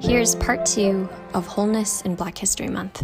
Here's part two of Wholeness in Black History Month.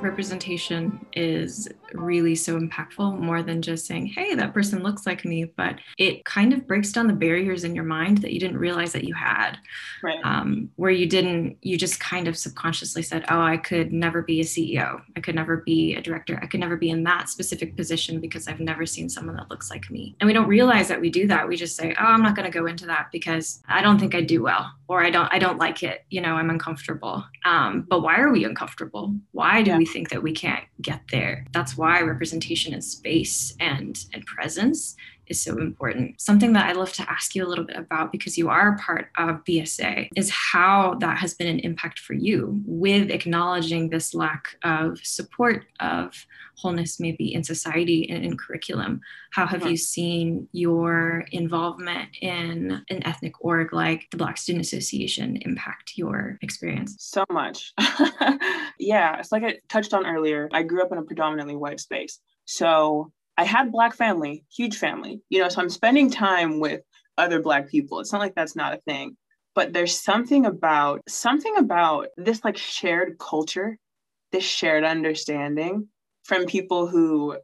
Representation is really so impactful more than just saying, hey, that person looks like me, but it kind of breaks down the barriers in your mind that you didn't realize that you had. Right. Um, where you didn't, you just kind of subconsciously said, oh, I could never be a CEO. I could never be a director. I could never be in that specific position because I've never seen someone that looks like me. And we don't realize that we do that. We just say, oh, I'm not going to go into that because I don't think I do well or I don't, I don't like it. You know, I'm uncomfortable. Um, but why are we uncomfortable? Why do yeah. we think that we can't get there? That's why representation in space and and presence is so important. Something that I'd love to ask you a little bit about because you are a part of BSA is how that has been an impact for you with acknowledging this lack of support of wholeness maybe in society and in curriculum. How have you seen your involvement in an ethnic org like the Black Student Association impact your experience? So much. yeah, it's like I touched on earlier. I grew up in a predominantly white space. So I had black family, huge family, you know, so I'm spending time with other black people. It's not like that's not a thing, but there's something about something about this like shared culture, this shared understanding from people who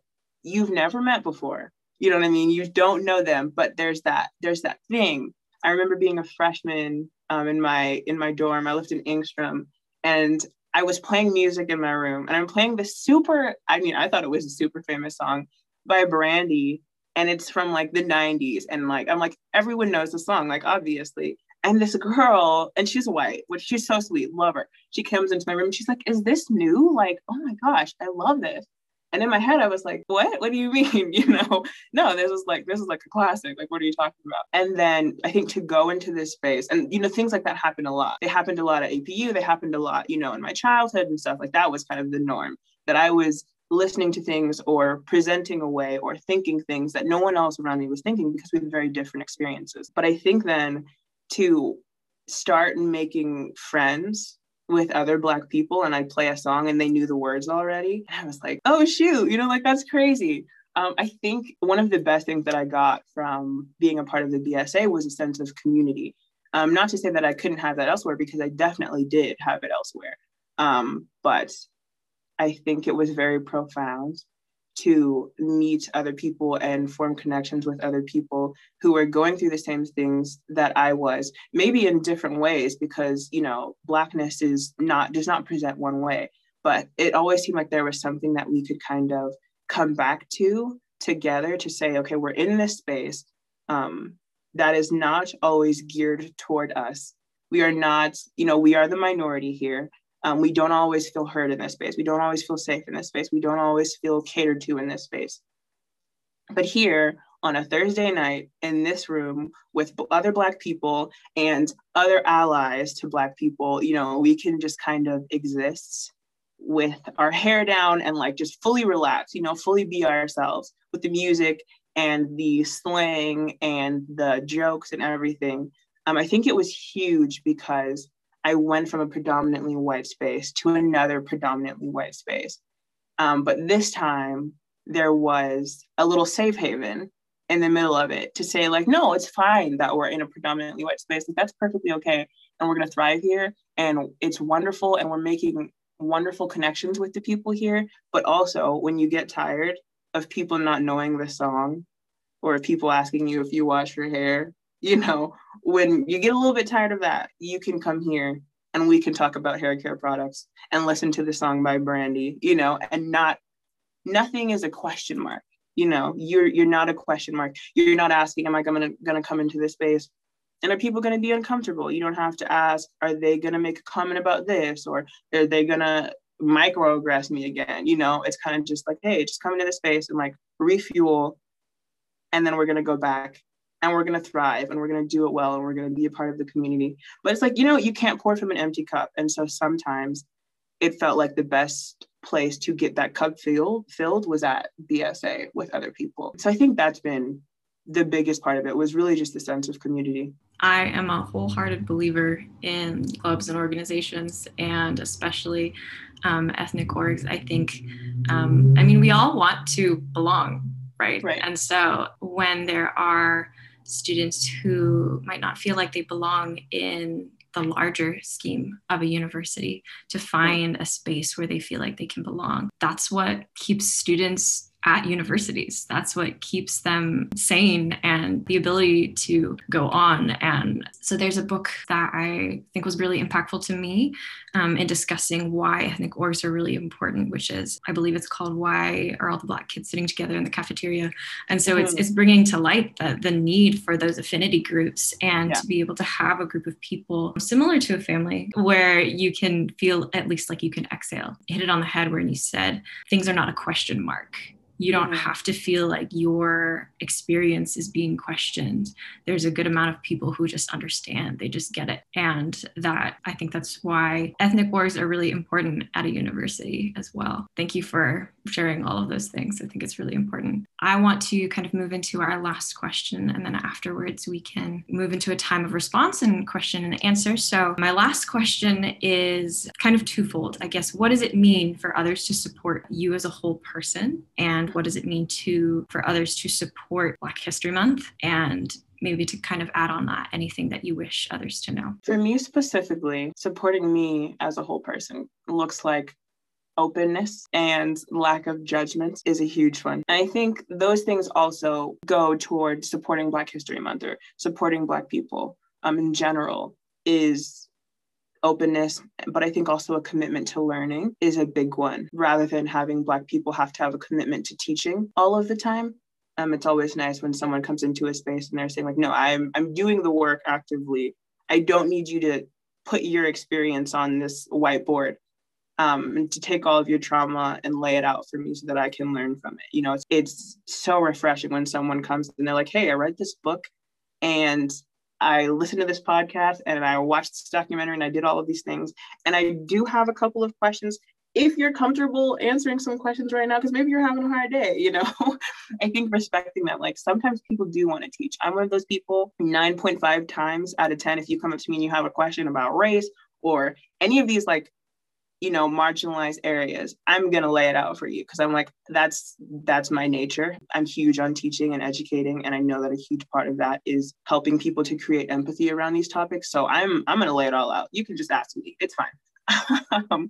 you've never met before. You know what I mean? You don't know them, but there's that there's that thing. I remember being a freshman um, in my in my dorm. I lived in Engstrom, and I was playing music in my room, and I'm playing this super. I mean, I thought it was a super famous song by Brandy and it's from like the 90s and like I'm like everyone knows the song like obviously. And this girl and she's white which she's so sweet love her. She comes into my room she's like is this new? Like oh my gosh I love this and in my head I was like what? What do you mean? You know? No this is like this is like a classic. Like what are you talking about? And then I think to go into this space and you know things like that happened a lot. They happened a lot at APU they happened a lot you know in my childhood and stuff. Like that was kind of the norm that I was listening to things or presenting a way or thinking things that no one else around me was thinking because we had very different experiences. But I think then to start making friends with other black people and I'd play a song and they knew the words already. And I was like, oh shoot, you know, like that's crazy. Um, I think one of the best things that I got from being a part of the BSA was a sense of community. Um, not to say that I couldn't have that elsewhere because I definitely did have it elsewhere. Um, but I think it was very profound to meet other people and form connections with other people who were going through the same things that I was, maybe in different ways, because you know, blackness is not does not present one way, but it always seemed like there was something that we could kind of come back to together to say, okay, we're in this space um, that is not always geared toward us. We are not, you know, we are the minority here. Um, we don't always feel heard in this space. We don't always feel safe in this space. We don't always feel catered to in this space. But here on a Thursday night in this room with other Black people and other allies to Black people, you know, we can just kind of exist with our hair down and like just fully relax, you know, fully be ourselves with the music and the slang and the jokes and everything. Um, I think it was huge because I went from a predominantly white space to another predominantly white space. Um, but this time there was a little safe haven in the middle of it to say like, no, it's fine that we're in a predominantly white space. Like, that's perfectly okay. And we're going to thrive here. And it's wonderful. And we're making wonderful connections with the people here. But also when you get tired of people not knowing the song or people asking you if you wash your hair you know, when you get a little bit tired of that, you can come here and we can talk about hair care products and listen to the song by Brandy, you know, and not nothing is a question mark. You know, you're you're not a question mark. You're not asking, am I gonna gonna come into this space? And are people gonna be uncomfortable? You don't have to ask, are they gonna make a comment about this or are they gonna microaggress me again? You know, it's kind of just like, hey, just come into the space and like refuel and then we're gonna go back and we're going to thrive and we're going to do it well and we're going to be a part of the community. But it's like, you know, you can't pour from an empty cup. And so sometimes it felt like the best place to get that cup filled filled was at BSA with other people. So I think that's been the biggest part of it was really just the sense of community. I am a wholehearted believer in clubs and organizations, and especially um, ethnic orgs. I think, um, I mean, we all want to belong, right? right? And so when there are students who might not feel like they belong in the larger scheme of a university to find a space where they feel like they can belong. That's what keeps students at universities. That's what keeps them sane and the ability to go on. And so there's a book that I think was really impactful to me um, in discussing why ethnic orgs are really important, which is, I believe it's called Why Are All the Black Kids Sitting Together in the Cafeteria? And so it's, it's bringing to light the, the need for those affinity groups and yeah. to be able to have a group of people similar to a family where you can feel at least like you can exhale. hit it on the head when you said things are not a question mark you don't mm-hmm. have to feel like your experience is being questioned. There's a good amount of people who just understand. They just get it. And that i think that's why ethnic orgs are really important at a university as well. Thank you for sharing all of those things. I think it's really important. I want to kind of move into our last question and then afterwards we can move into a time of response and question and answer. So my last question is kind of twofold i guess. What does it mean for others to support you as a whole person? And what does it mean to for others to support Black History Month? And maybe to kind of add on that anything that you wish others to know. For me specifically, supporting me as a whole person looks like openness and lack of judgment is a huge one. And I think those things also go towards supporting Black History Month or supporting Black people um, in general is openness, but I think also a commitment to learning is a big one rather than having Black people have to have a commitment to teaching all of the time. Um, it's always nice when someone comes into a space and they're saying like, no, I'm I'm doing the work actively. I don't need you to put your experience on this whiteboard um, and to take all of your trauma and lay it out for me so that I can learn from it. You know, it's, it's so refreshing when someone comes and they're like, hey, I read this book and I listened to this podcast and I watched this documentary and I did all of these things. And I do have a couple of questions. If you're comfortable answering some questions right now, because maybe you're having a hard day, you know, I think respecting that, like sometimes people do want to teach. I'm one of those people 9.5 times out of 10, if you come up to me and you have a question about race or any of these like you know marginalized areas i'm going to lay it out for you because i'm like that's that's my nature. I'm huge on teaching and educating and i know that a huge part of that is helping people to create empathy around these topics. So i'm i'm going to lay it all out. You can just ask me. It's fine. Um,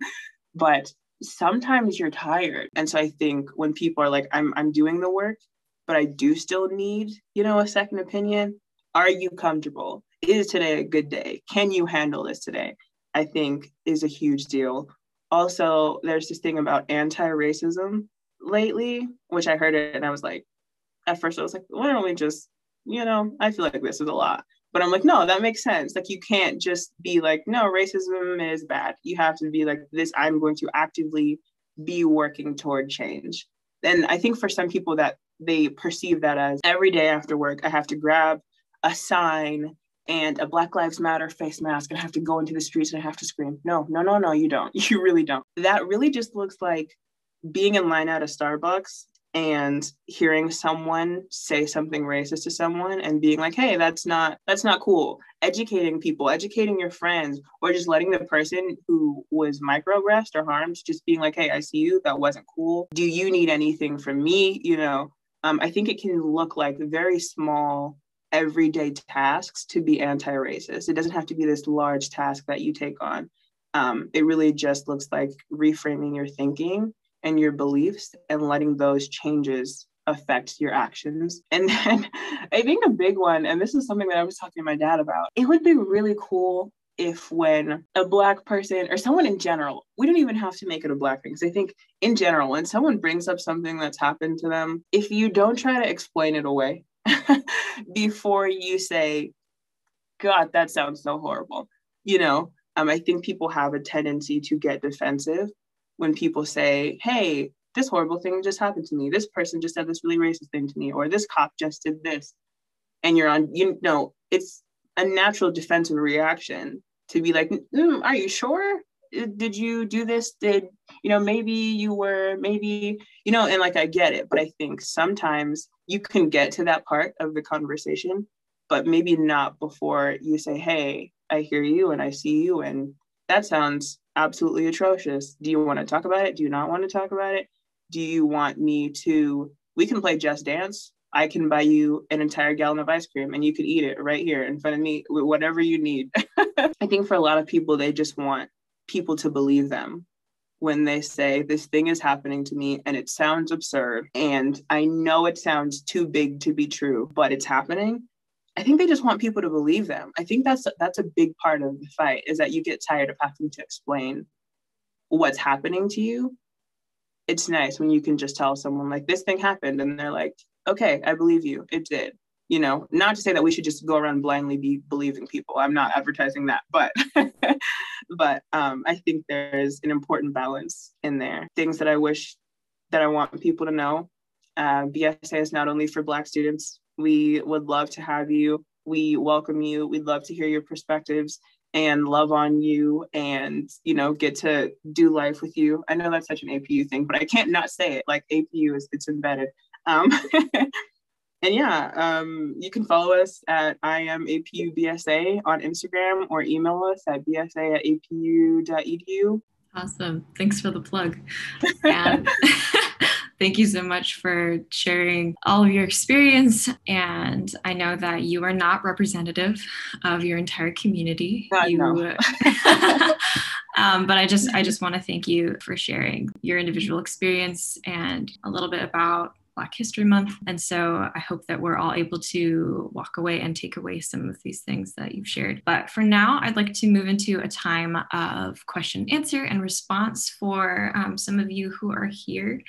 but sometimes you're tired. And so i think when people are like i'm i'm doing the work but i do still need you know a second opinion are you comfortable? Is today a good day? Can you handle this today? I think is a huge deal also there's this thing about anti-racism lately which i heard it and i was like at first i was like why don't we just you know i feel like this is a lot. But i'm like no that makes sense. Like you can't just be like no racism is bad. You have to be like this i'm going to actively be working toward change. And i think for some people that they perceive that as every day after work i have to grab a sign and a Black Lives Matter face mask and I have to go into the streets and I have to scream. No, no, no, no, you don't. You really don't. That really just looks like being in line at a Starbucks and hearing someone say something racist to someone and being like hey that's not that's not cool educating people educating your friends or just letting the person who was microaggressed or harmed just being like hey i see you that wasn't cool do you need anything from me you know um, i think it can look like very small everyday tasks to be anti-racist. It doesn't have to be this large task that you take on. Um, it really just looks like reframing your thinking and your beliefs and letting those changes affect your actions. And then I think a big one, and this is something that I was talking to my dad about, it would be really cool if when a black person or someone in general, we don't even have to make it a black thing. Because I think in general, when someone brings up something that's happened to them, if you don't try to explain it away, before you say, God, that sounds so horrible. You know, um, I think people have a tendency to get defensive when people say, Hey, this horrible thing just happened to me. This person just said this really racist thing to me, or this cop just did this. And you're on, you know, it's a natural defensive reaction to be like, mm, Are you sure? Did you do this? Did, you know, maybe you were, maybe, you know, and like I get it, but I think sometimes you can get to that part of the conversation, but maybe not before you say, Hey, I hear you and I see you. And that sounds absolutely atrocious. Do you want to talk about it? Do you not want to talk about it? Do you want me to? We can play Just Dance. I can buy you an entire gallon of ice cream and you could eat it right here in front of me whatever you need. I think for a lot of people, they just want people to believe them when they say this thing is happening to me and it sounds absurd and I know it sounds too big to be true, but it's happening. I think they just want people to believe them. I think that's that's a big part of the fight is that you get tired of having to explain what's happening to you. It's nice when you can just tell someone like this thing happened and they're like, "Okay, I believe you. It did." You know, not to say that we should just go around blindly be believing people. I'm not advertising that, but but um, I think there's an important balance in there. Things that I wish that I want people to know. Uh, BSA is not only for Black students, we would love to have you. We welcome you. We'd love to hear your perspectives and love on you and you know get to do life with you i know that's such an apu thing but i can't not say it like apu is it's embedded um, and yeah um, you can follow us at i am apu bsa on instagram or email us at bsa at apu.edu awesome thanks for the plug and Thank you so much for sharing all of your experience. And I know that you are not representative of your entire community. God, you, no. um, but I just I just want to thank you for sharing your individual experience and a little bit about Black History Month. And so I hope that we're all able to walk away and take away some of these things that you've shared. But for now, I'd like to move into a time of question, answer, and response for um, some of you who are here.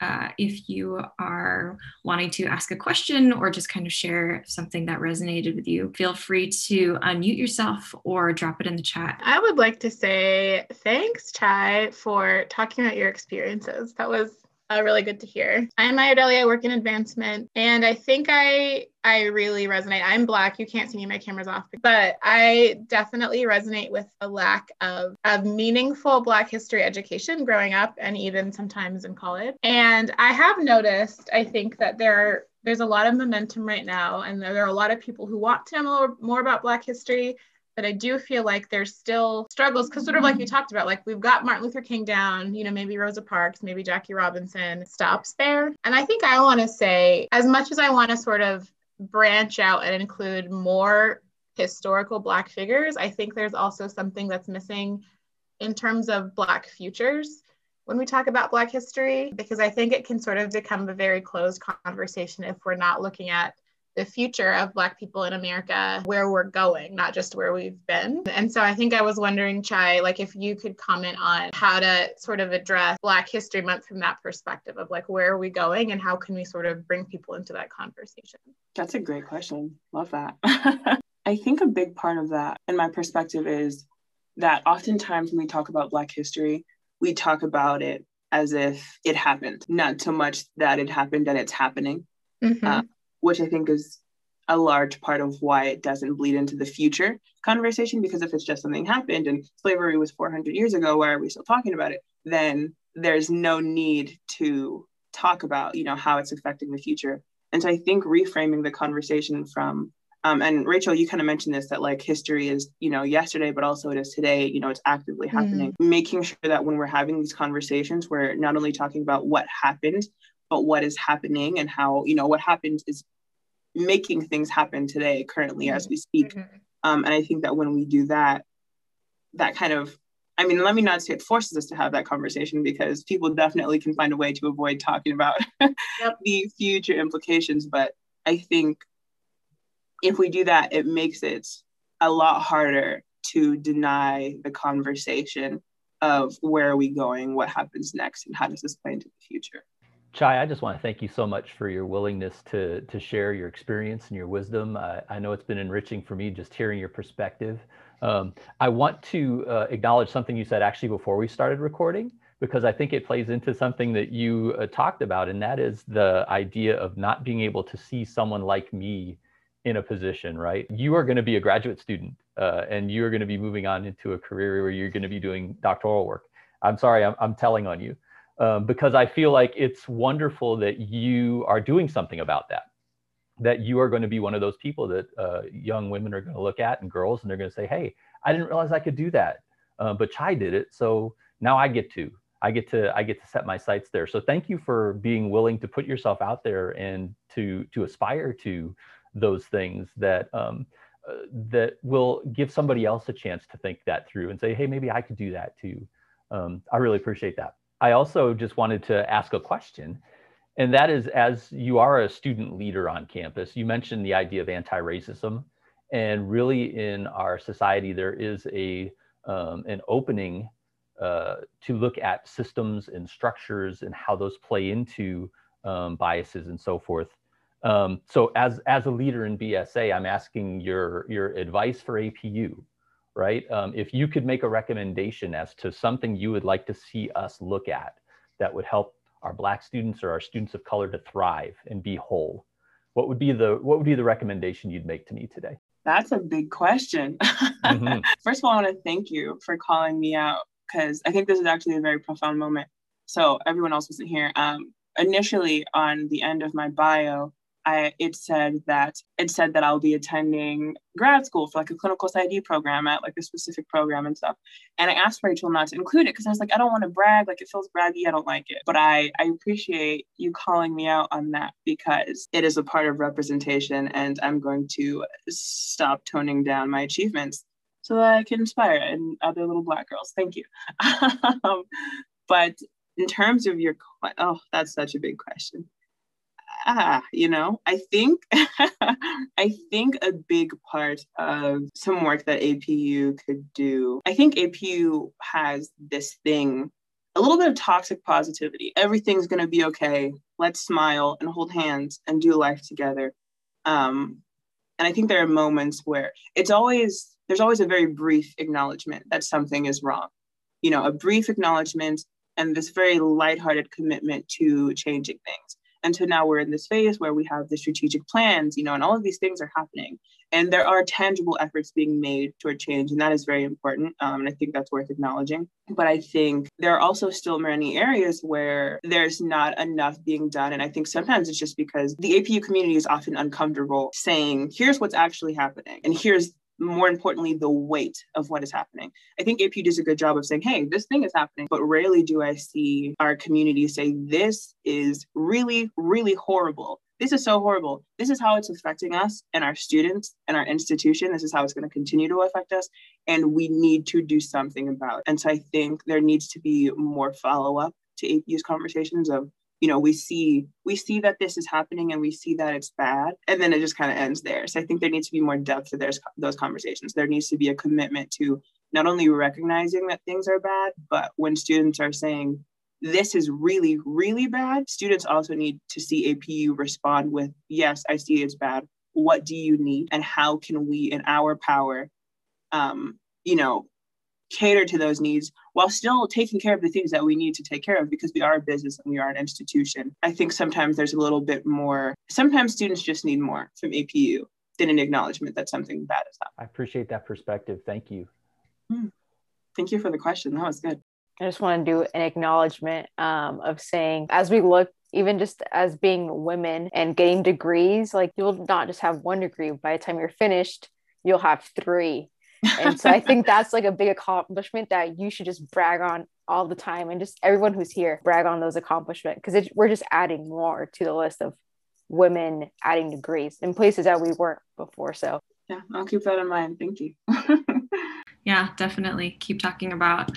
Uh, if you are wanting to ask a question or just kind of share something that resonated with you, feel free to unmute yourself or drop it in the chat. I would like to say thanks, Chai, for talking about your experiences. That was uh, really good to hear. I'm Maya Deli. I work in advancement, and I think I I really resonate. I'm black. You can't see me. My camera's off, but I definitely resonate with a lack of of meaningful Black history education growing up, and even sometimes in college. And I have noticed. I think that there are there's a lot of momentum right now, and there are a lot of people who want to know more about Black history but I do feel like there's still struggles because sort of like you mm-hmm. talked about, like we've got Martin Luther King down, you know, maybe Rosa Parks, maybe Jackie Robinson stops there. And I think I want to say, as much as I want to sort of branch out and include more historical Black figures, I think there's also something that's missing in terms of Black futures when we talk about Black history, because I think it can sort of become a very closed conversation if we're not looking at the future of Black people in America, where we're going, not just where we've been. And so I think I was wondering, Chai, like if you could comment on how to sort of address Black History Month from that perspective of like where are we going and how can we sort of bring people into that conversation? That's a great question. Love that. I think a big part of that, in my perspective, is that oftentimes when we talk about Black history, we talk about it as if it happened, not so much that it happened and it's happening. Mm-hmm. Uh, which I think is a large part of why it doesn't bleed into the future conversation. Because if it's just something happened and slavery was 400 years ago, why are we still talking about it? Then there's no need to talk about, you know, how it's affecting the future. And so I think reframing the conversation from, um, and Rachel, you kind of mentioned this that like history is, you know, yesterday, but also it is today. You know, it's actively happening. Mm. Making sure that when we're having these conversations, we're not only talking about what happened, but what is happening and how you know what happened is making things happen today currently mm-hmm. as we speak mm-hmm. um, and i think that when we do that that kind of i mean let me not say it forces us to have that conversation because people definitely can find a way to avoid talking about yep. the future implications but i think if we do that it makes it a lot harder to deny the conversation of where are we going what happens next and how does this play into the future Chai, I just want to thank you so much for your willingness to to share your experience and your wisdom. I, I know it's been enriching for me just hearing your perspective. Um, I want to uh, acknowledge something you said actually before we started recording, because I think it plays into something that you uh, talked about, and that is the idea of not being able to see someone like me in a position, right? You are going to be a graduate student uh, and you are going to be moving on into a career where you're going to be doing doctoral work. I'm sorry, I'm, I'm telling on you um, because I feel like it's wonderful that you are doing something about that. That you are going to be one of those people that uh, young women are going to look at and girls, and they're going to say, "Hey, I didn't realize I could do that, uh, but Chai did it, so now I get to." I get to I get to set my sights there. So thank you for being willing to put yourself out there and to to aspire to those things that um, uh, that will give somebody else a chance to think that through and say, hey, maybe I could do that too. Um, I really appreciate that. I also just wanted to ask a question, and that is, as you are a student leader on campus, you mentioned the idea of anti-racism, and really in our society there is a um, an opening uh, to look at systems and structures and how those play into um, biases and so forth. Um, so as, as a leader in BSA, I'm asking your, your advice for APU, right? Um, if you could make a recommendation as to something you would like to see us look at that would help our Black students or our students of color to thrive and be whole, what would be the, what would be the recommendation you'd make to me today? That's a big question. Mm-hmm. First of all, I want to thank you for calling me out because I think this is actually a very profound moment. So everyone else wasn't here. Um, initially, on the end of my bio, I, it said that it said that I'll be attending grad school for like a clinical PsyD program at like a specific program and stuff. And I asked Rachel not to include it because I was like, I don't want to brag. Like it feels braggy. I don't like it. But I I appreciate you calling me out on that because it is a part of representation, and I'm going to stop toning down my achievements so that I can inspire and other little black girls. Thank you. um, but in terms of your, oh, that's such a big question. Ah, you know, I think I think a big part of some work that APU could do. I think APU has this thing, a little bit of toxic positivity. Everything's gonna be okay. Let's smile and hold hands and do life together. Um, and I think there are moments where it's always there's always a very brief acknowledgement that something is wrong. You know, a brief acknowledgement and this very lighthearted commitment to changing things. And so now we're in this phase where we have the strategic plans, you know, and all of these things are happening. And there are tangible efforts being made toward change, and that is very important. Um, and I think that's worth acknowledging. But I think there are also still many areas where there's not enough being done. And I think sometimes it's just because the APU community is often uncomfortable saying, here's what's actually happening, and here's more importantly, the weight of what is happening. I think APU does a good job of saying, hey, this thing is happening, but rarely do I see our community say, this is really, really horrible. This is so horrible. This is how it's affecting us and our students and our institution. This is how it's going to continue to affect us. And we need to do something about it. And so I think there needs to be more follow up to APU's conversations of you know we see we see that this is happening and we see that it's bad and then it just kind of ends there. So i think there needs to be more depth to those, those conversations. There needs to be a commitment to not only recognizing that things are bad but when students are saying this is really really bad students also need to see apu respond with yes i see it's bad. What do you need? And how can we in our power um, you know cater to those needs while still taking care of the things that we need to take care of because we are a business and we are an institution. I think sometimes there's a little bit more, sometimes students just need more from APU than an acknowledgement that something bad is happening. I appreciate that perspective. Thank you. Mm. Thank you for the question. That was good. I just want to do an acknowledgement um, of saying, as we look even just as being women and getting degrees, like you'll not just have one degree. By the time you're finished, you'll have three and so I think that's like a big accomplishment that you should just brag on all the time and just everyone who's here brag on those accomplishments because we're just adding more to the list of women adding degrees in places that we weren't before. So yeah, I'll keep that in mind. Thank you. yeah, definitely keep talking about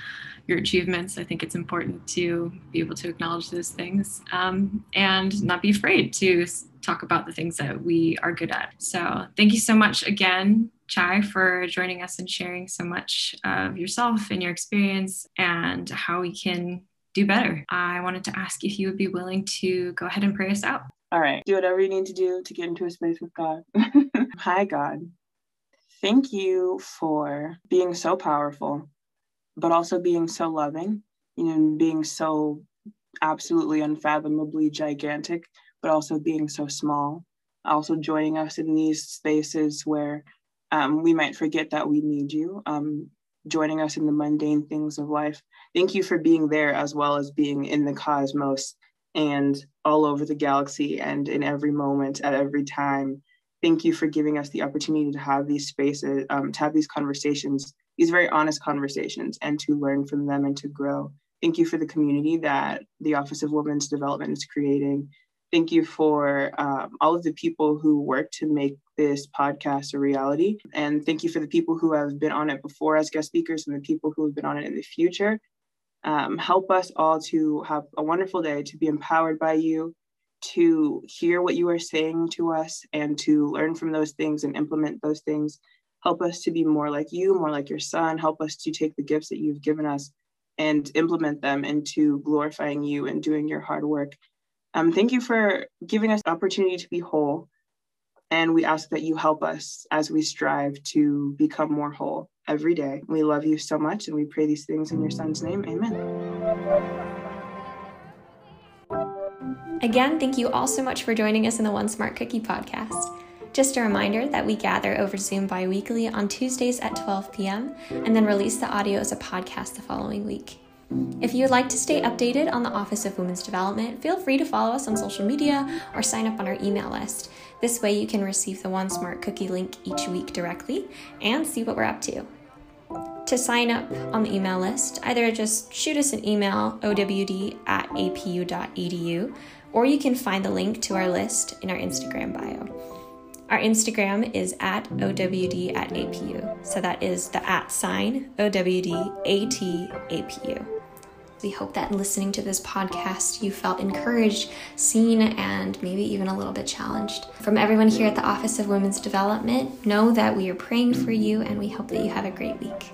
your achievements. I think it's important to be able to acknowledge those things um, and not be afraid to talk about the things that we are good at. So thank you so much again Chai, for joining us and sharing so much of yourself and your experience and how we can do better. I wanted to ask if you would be willing to go ahead and pray us out. All right. Do whatever you need to do to get into a space with God. Hi, God. Thank you for being so powerful, but also being so loving, you know, being so absolutely unfathomably gigantic, but also being so small. Also joining us in these spaces where um, we might forget that we need you um, joining us in the mundane things of life. Thank you for being there as well as being in the cosmos and all over the galaxy and in every moment at every time. Thank you for giving us the opportunity to have these spaces, um, to have these conversations, these very honest conversations, and to learn from them and to grow. Thank you for the community that the Office of Women's Development is creating. Thank you for um, all of the people who work to make this podcast a reality. And thank you for the people who have been on it before as guest speakers and the people who have been on it in the future. Um, help us all to have a wonderful day, to be empowered by you, to hear what you are saying to us, and to learn from those things and implement those things. Help us to be more like you, more like your son. Help us to take the gifts that you've given us and implement them into glorifying you and doing your hard work. Um, thank you for giving us the opportunity to be whole. And we ask that you help us as we strive to become more whole every day. We love you so much and we pray these things in your son's name. Amen. Again, thank you all so much for joining us in the One Smart Cookie podcast. Just a reminder that we gather over Zoom bi weekly on Tuesdays at 12 p.m. and then release the audio as a podcast the following week. If you would like to stay updated on the Office of Women's Development, feel free to follow us on social media or sign up on our email list. This way, you can receive the One Smart Cookie link each week directly and see what we're up to. To sign up on the email list, either just shoot us an email, owd at apu.edu, or you can find the link to our list in our Instagram bio. Our Instagram is at OWD at APU. So that is the at sign OWD AT APU. We hope that in listening to this podcast, you felt encouraged, seen, and maybe even a little bit challenged. From everyone here at the Office of Women's Development, know that we are praying for you and we hope that you have a great week.